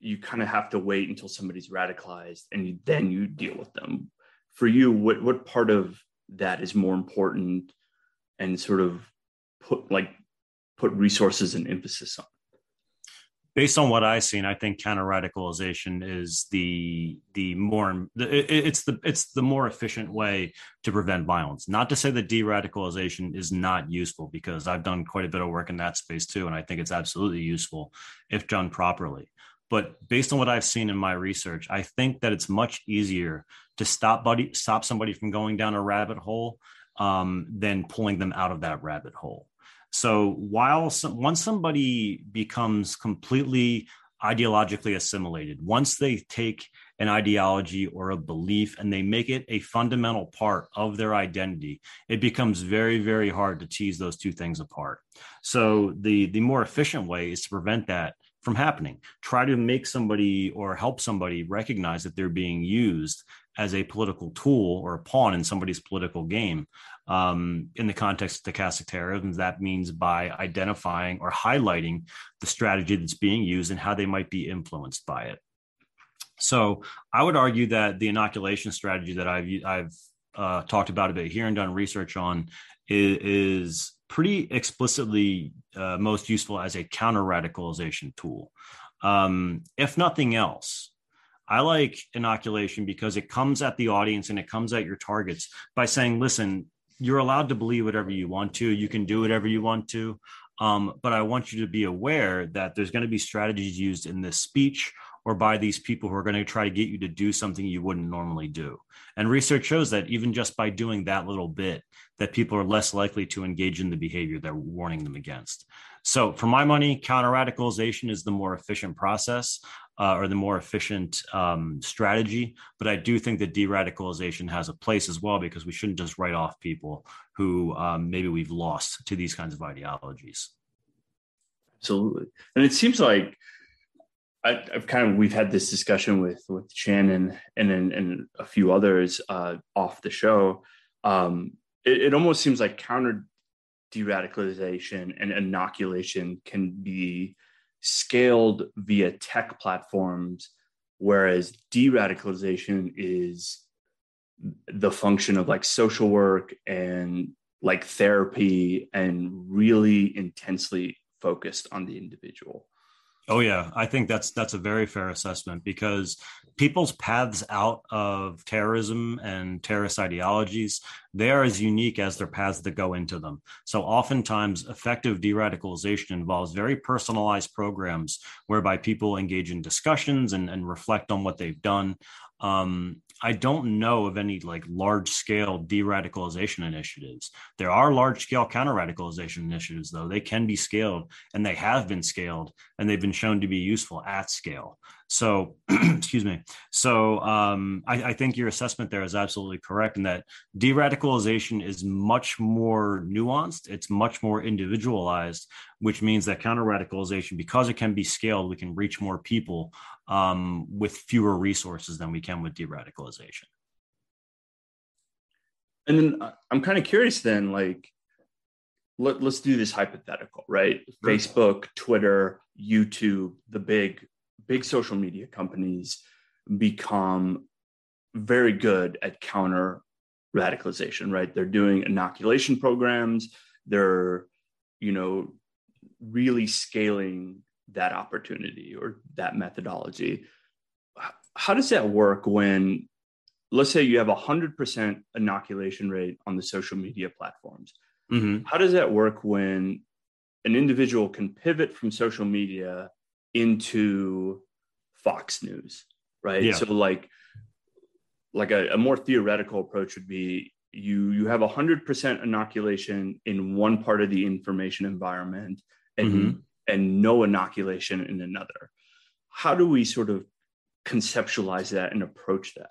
you kind of have to wait until somebody's radicalized and you, then you deal with them? For you what what part of that is more important and sort of put like put resources and emphasis on based on what I've seen, I think counter radicalization is the the more it's the it's the more efficient way to prevent violence. Not to say that de radicalization is not useful, because I've done quite a bit of work in that space too, and I think it's absolutely useful if done properly. But based on what I've seen in my research, I think that it's much easier to stop buddy stop somebody from going down a rabbit hole um, than pulling them out of that rabbit hole. So while some, once somebody becomes completely ideologically assimilated, once they take an ideology or a belief and they make it a fundamental part of their identity, it becomes very, very hard to tease those two things apart. So the the more efficient way is to prevent that from happening. Try to make somebody or help somebody recognize that they're being used as a political tool or a pawn in somebody's political game um, in the context of stochastic terrorism. That means by identifying or highlighting the strategy that's being used and how they might be influenced by it. So I would argue that the inoculation strategy that I've I've uh, talked about a bit here and done research on is, is pretty explicitly uh, most useful as a counter radicalization tool. Um, if nothing else, I like inoculation because it comes at the audience and it comes at your targets by saying, listen, you're allowed to believe whatever you want to. You can do whatever you want to. Um, but I want you to be aware that there's going to be strategies used in this speech or by these people who are going to try to get you to do something you wouldn't normally do. And research shows that even just by doing that little bit, that people are less likely to engage in the behavior that we're warning them against. So, for my money, counter radicalization is the more efficient process uh, or the more efficient um, strategy. But I do think that de radicalization has a place as well because we shouldn't just write off people who um, maybe we've lost to these kinds of ideologies. Absolutely. And it seems like I, have kind of we've had this discussion with with Shannon and and, and a few others uh, off the show. Um, it, it almost seems like counter de-radicalization and inoculation can be scaled via tech platforms, whereas de-radicalization is the function of like social work and like therapy and really intensely focused on the individual. Oh yeah, I think that's that's a very fair assessment because people's paths out of terrorism and terrorist ideologies they are as unique as their paths that go into them. So oftentimes effective de-radicalization involves very personalized programs whereby people engage in discussions and, and reflect on what they've done. Um, I don't know of any like large scale de radicalization initiatives. There are large scale counter radicalization initiatives, though. They can be scaled and they have been scaled and they've been shown to be useful at scale. So, excuse me. So, um, I, I, think your assessment there is absolutely correct in that de radicalization is much more nuanced, it's much more individualized, which means that counter radicalization, because it can be scaled, we can reach more people um, with fewer resources than we can with de radicalization. And then uh, I'm kind of curious then, like, let, us do this hypothetical, right? Sure. Facebook, Twitter, YouTube, the big big social media companies become very good at counter radicalization, right? They're doing inoculation programs. They're, you know, really scaling that opportunity or that methodology. How does that work when, let's say, you have a 100% inoculation rate on the social media platforms? Mm-hmm. How does that work when an individual can pivot from social media into Fox News, right? Yeah. So like like a, a more theoretical approach would be you you have a hundred percent inoculation in one part of the information environment and mm-hmm. and no inoculation in another. How do we sort of conceptualize that and approach that?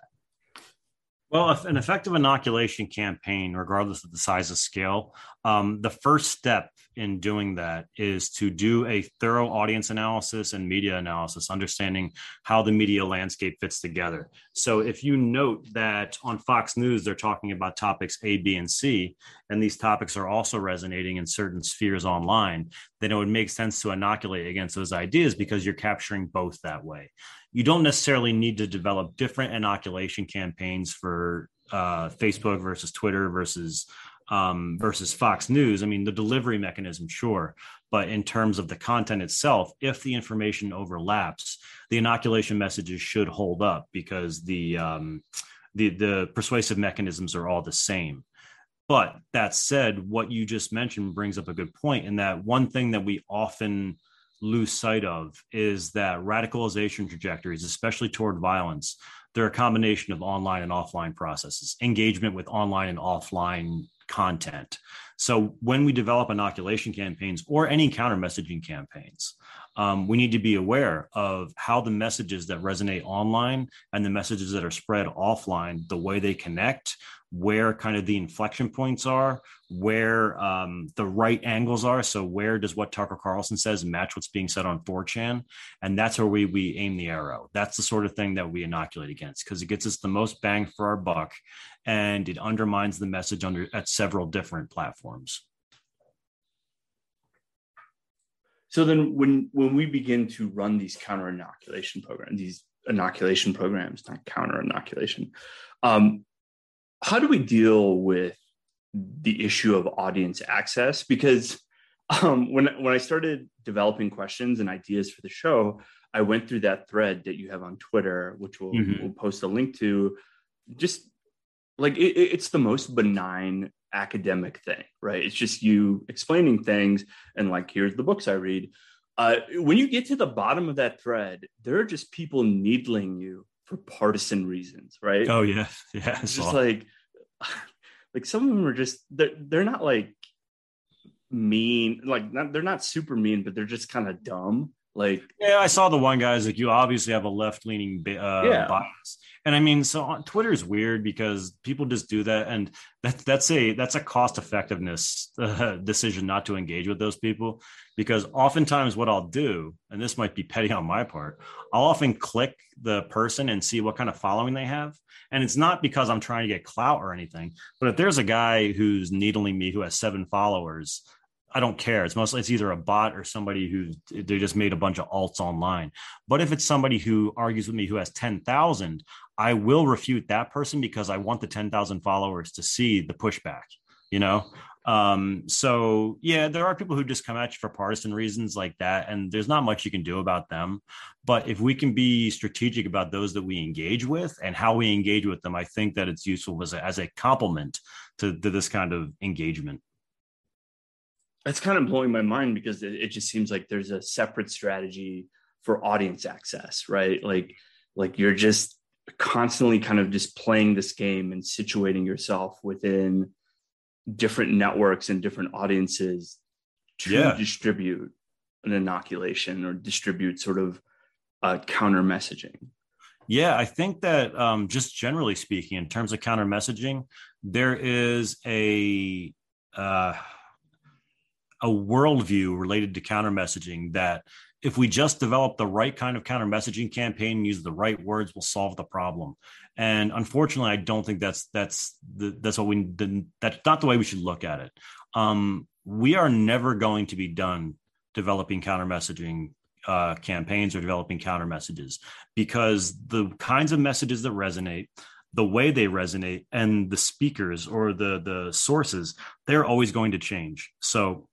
Well, an effective inoculation campaign, regardless of the size of scale, um, the first step in doing that is to do a thorough audience analysis and media analysis, understanding how the media landscape fits together. So, if you note that on Fox News, they're talking about topics A, B, and C, and these topics are also resonating in certain spheres online, then it would make sense to inoculate against those ideas because you're capturing both that way you don't necessarily need to develop different inoculation campaigns for uh, Facebook versus Twitter versus um, versus Fox News. I mean, the delivery mechanism, sure, but in terms of the content itself, if the information overlaps, the inoculation messages should hold up because the um, the the persuasive mechanisms are all the same. But that said, what you just mentioned brings up a good point in that one thing that we often lose sight of is that radicalization trajectories, especially toward violence, they're a combination of online and offline processes, engagement with online and offline content. So when we develop inoculation campaigns or any counter messaging campaigns, um, we need to be aware of how the messages that resonate online and the messages that are spread offline, the way they connect, where kind of the inflection points are, where um, the right angles are. So where does what Tucker Carlson says match what's being said on 4chan? And that's where we we aim the arrow. That's the sort of thing that we inoculate against because it gets us the most bang for our buck, and it undermines the message under at several different platforms. So then, when when we begin to run these counter inoculation programs, these inoculation programs, not counter inoculation, um, how do we deal with the issue of audience access? Because um, when when I started developing questions and ideas for the show, I went through that thread that you have on Twitter, which we'll, mm-hmm. we'll post a link to. Just like it, it's the most benign academic thing, right? It's just you explaining things and like, here's the books I read. Uh, when you get to the bottom of that thread, there are just people needling you for partisan reasons, right? Oh yeah, yeah. It's just like, like some of them are just they're they're not like mean, like not, they're not super mean, but they're just kind of dumb. Like yeah, I saw the one guy's like you obviously have a left leaning uh, yeah. bias, and I mean so on Twitter is weird because people just do that, and that that's a that's a cost effectiveness uh, decision not to engage with those people because oftentimes what I'll do, and this might be petty on my part, I'll often click the person and see what kind of following they have, and it's not because I'm trying to get clout or anything, but if there's a guy who's needling me who has seven followers I don't care. It's mostly it's either a bot or somebody who they just made a bunch of alts online. But if it's somebody who argues with me who has 10,000, I will refute that person because I want the 10,000 followers to see the pushback, you know? Um, so yeah, there are people who just come at you for partisan reasons like that, and there's not much you can do about them. But if we can be strategic about those that we engage with and how we engage with them, I think that it's useful as a, as a complement to, to this kind of engagement that's kind of blowing my mind because it, it just seems like there's a separate strategy for audience access, right? Like, like you're just constantly kind of just playing this game and situating yourself within different networks and different audiences to yeah. distribute an inoculation or distribute sort of uh, counter messaging? Yeah, I think that um, just generally speaking, in terms of counter messaging, there is a uh, a worldview related to counter messaging that if we just develop the right kind of counter messaging campaign, use the right words, we'll solve the problem. And unfortunately, I don't think that's that's the, that's what we that's not the way we should look at it. Um, we are never going to be done developing counter messaging uh, campaigns or developing counter messages because the kinds of messages that resonate the way they resonate and the speakers or the the sources they're always going to change so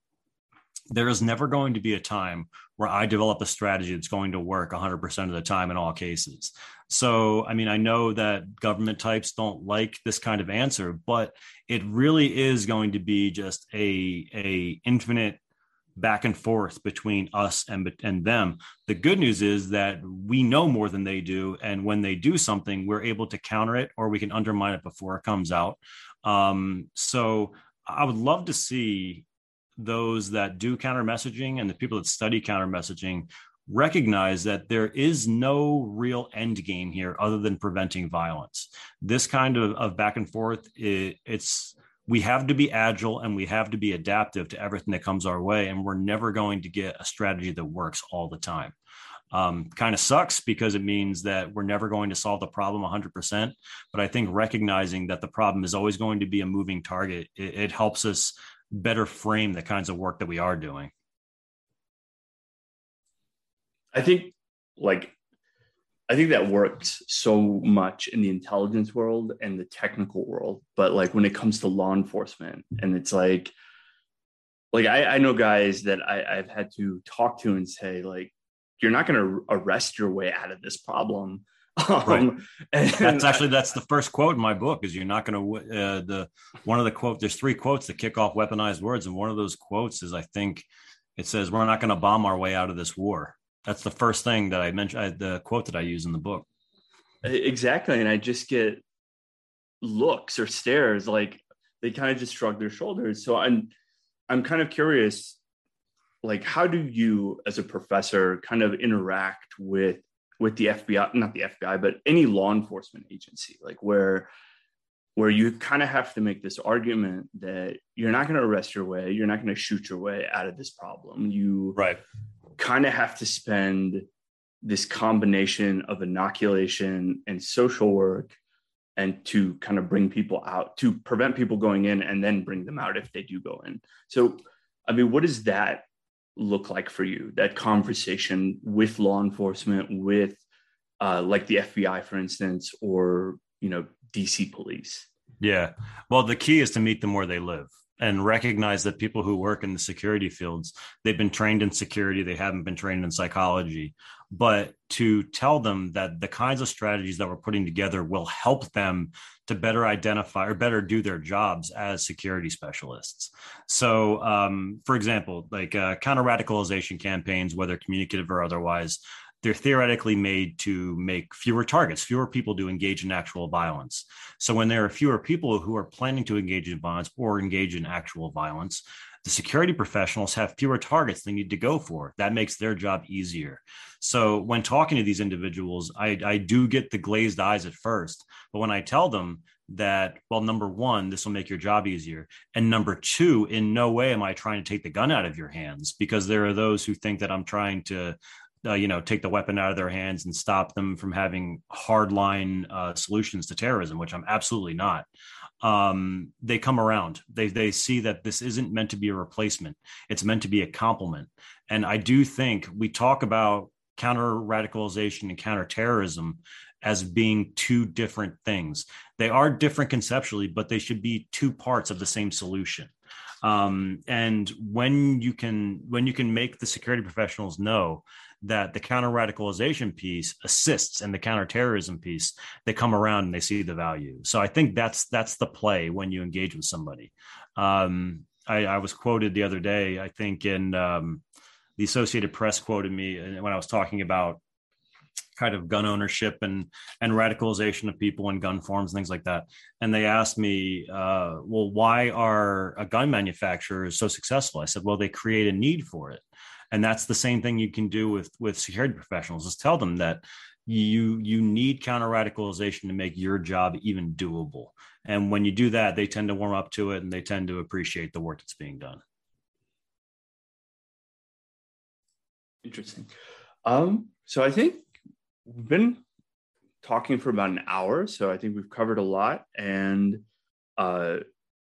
there is never going to be a time where I develop a strategy that's going to work 100% of the time in all cases. So, I mean, I know that government types don't like this kind of answer, but it really is going to be just a a infinite back and forth between us and and them. The good news is that we know more than they do, and when they do something, we're able to counter it or we can undermine it before it comes out. Um, so, I would love to see those that do counter messaging and the people that study counter messaging recognize that there is no real end game here other than preventing violence. This kind of, of back and forth, it, it's we have to be agile and we have to be adaptive to everything that comes our way, and we're never going to get a strategy that works all the time. Um, kind of sucks because it means that we're never going to solve the problem 100%. But I think recognizing that the problem is always going to be a moving target, it, it helps us better frame the kinds of work that we are doing. I think like I think that works so much in the intelligence world and the technical world, but like when it comes to law enforcement, and it's like, like I, I know guys that I, I've had to talk to and say like, you're not going to arrest your way out of this problem. Um, right. that's actually that's the first quote in my book. Is you're not going to uh, the one of the quote. There's three quotes that kick off weaponized words, and one of those quotes is I think it says we're not going to bomb our way out of this war. That's the first thing that I mentioned. I, the quote that I use in the book. Exactly, and I just get looks or stares like they kind of just shrug their shoulders. So I'm I'm kind of curious, like how do you as a professor kind of interact with with the FBI, not the FBI, but any law enforcement agency, like where where you kind of have to make this argument that you're not going to arrest your way, you're not going to shoot your way out of this problem. You right kind of have to spend this combination of inoculation and social work and to kind of bring people out to prevent people going in and then bring them out if they do go in so i mean what does that look like for you? That conversation with law enforcement with uh, like the fbi for instance or you know dc police? Yeah. Well the key is to meet them where they live and recognize that people who work in the security fields they've been trained in security they haven't been trained in psychology. But to tell them that the kinds of strategies that we're putting together will help them to better identify or better do their jobs as security specialists. So um, for example like uh, counter radicalization campaigns whether communicative or otherwise they're theoretically made to make fewer targets, fewer people to engage in actual violence. So when there are fewer people who are planning to engage in violence or engage in actual violence, the security professionals have fewer targets they need to go for. That makes their job easier. So when talking to these individuals, I, I do get the glazed eyes at first, but when I tell them that, well, number one, this will make your job easier. And number two, in no way am I trying to take the gun out of your hands because there are those who think that I'm trying to uh, you know, take the weapon out of their hands and stop them from having hardline uh, solutions to terrorism, which I'm absolutely not. Um, they come around. They they see that this isn't meant to be a replacement; it's meant to be a complement. And I do think we talk about counter radicalization and counterterrorism as being two different things. They are different conceptually, but they should be two parts of the same solution. Um, and when you can when you can make the security professionals know that the counter radicalization piece assists in the counterterrorism piece they come around and they see the value. So i think that's that's the play when you engage with somebody. Um, I, I, was quoted the other day i think in um, the associated press quoted me uh, when i was talking about kind of gun ownership and and radicalization of people in gun forms and things like that. And they asked me uh, well why are a gun manufacturers so successful? I said well they create a need for it and that's the same thing you can do with with security professionals is tell them that you you need counter radicalization to make your job even doable. And when you do that they tend to warm up to it and they tend to appreciate the work that's being done. Interesting. Um, so i think we've been talking for about an hour so i think we've covered a lot. And uh,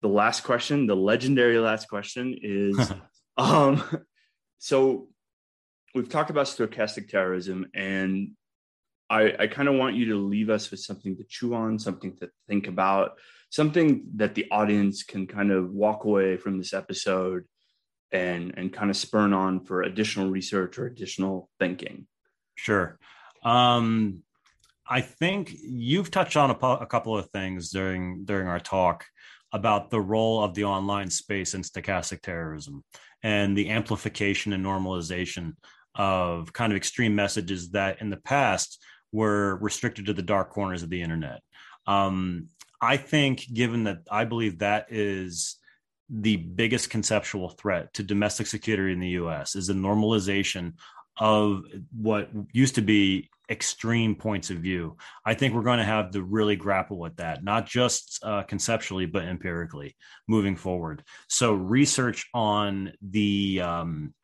the last question the legendary last question is um, so we've talked about stochastic terrorism and I, I kind of want you to leave us with something to chew on, something to think about, something that the audience can kind of walk away from this episode and and kind of spurn on for additional research or additional thinking. Sure. Um, I think you've touched on a, a couple of things during during our talk about the role of the online space in stochastic terrorism and the amplification and normalization of kind of extreme messages that in the past were restricted to the dark corners of the internet. Um, I think, given that I believe that is the biggest conceptual threat to domestic security in the US, is the normalization of what used to be extreme points of view. I think we're going to have to really grapple with that, not just uh, conceptually, but empirically moving forward. So, research on the um,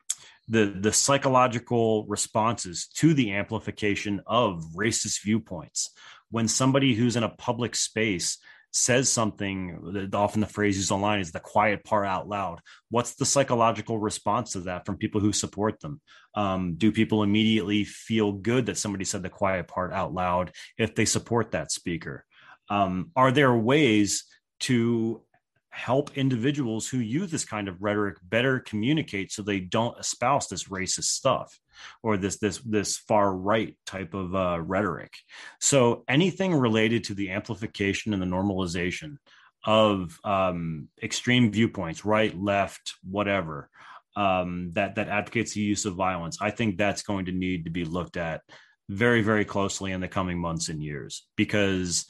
the the psychological responses to the amplification of racist viewpoints when somebody who's in a public space says something often the phrase used online is the quiet part out loud. What's the psychological response to that from people who support them? Um, do people immediately feel good that somebody said the quiet part out loud if they support that speaker? Um, are there ways to help individuals who use this kind of rhetoric better communicate so they don't espouse this racist stuff or this this this far right type of uh, rhetoric so anything related to the amplification and the normalization of um, extreme viewpoints right left whatever um, that that advocates the use of violence i think that's going to need to be looked at very very closely in the coming months and years because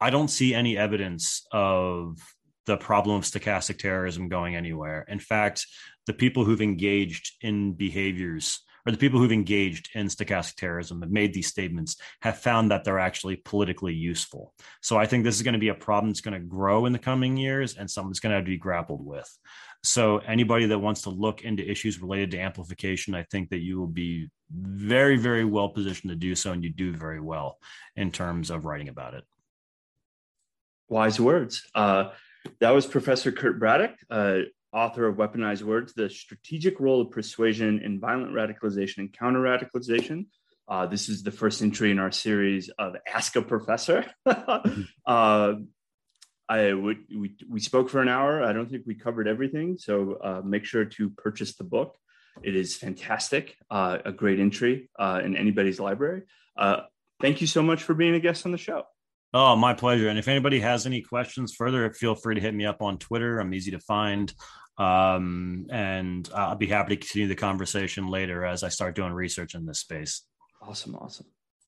i don't see any evidence of the problem of stochastic terrorism going anywhere. In fact, the people who've engaged in behaviors or the people who've engaged in stochastic terrorism have made these statements have found that they're actually politically useful. So I think this is going to be a problem that's going to grow in the coming years and something that's going to have to be grappled with. So anybody that wants to look into issues related to amplification, I think that you will be very, very well positioned to do so, and you do very well in terms of writing about it. Wise words. Uh, that was Professor Kurt Braddock, uh, author of Weaponized Words The Strategic Role of Persuasion in Violent Radicalization and Counter Radicalization. Uh, this is the first entry in our series of Ask a Professor. uh, I would, we, we spoke for an hour. I don't think we covered everything. So uh, make sure to purchase the book. It is fantastic, uh, a great entry uh, in anybody's library. Uh, thank you so much for being a guest on the show. Oh, my pleasure. And if anybody has any questions further, feel free to hit me up on Twitter. I'm easy to find. Um, and I'll be happy to continue the conversation later as I start doing research in this space. Awesome. Awesome.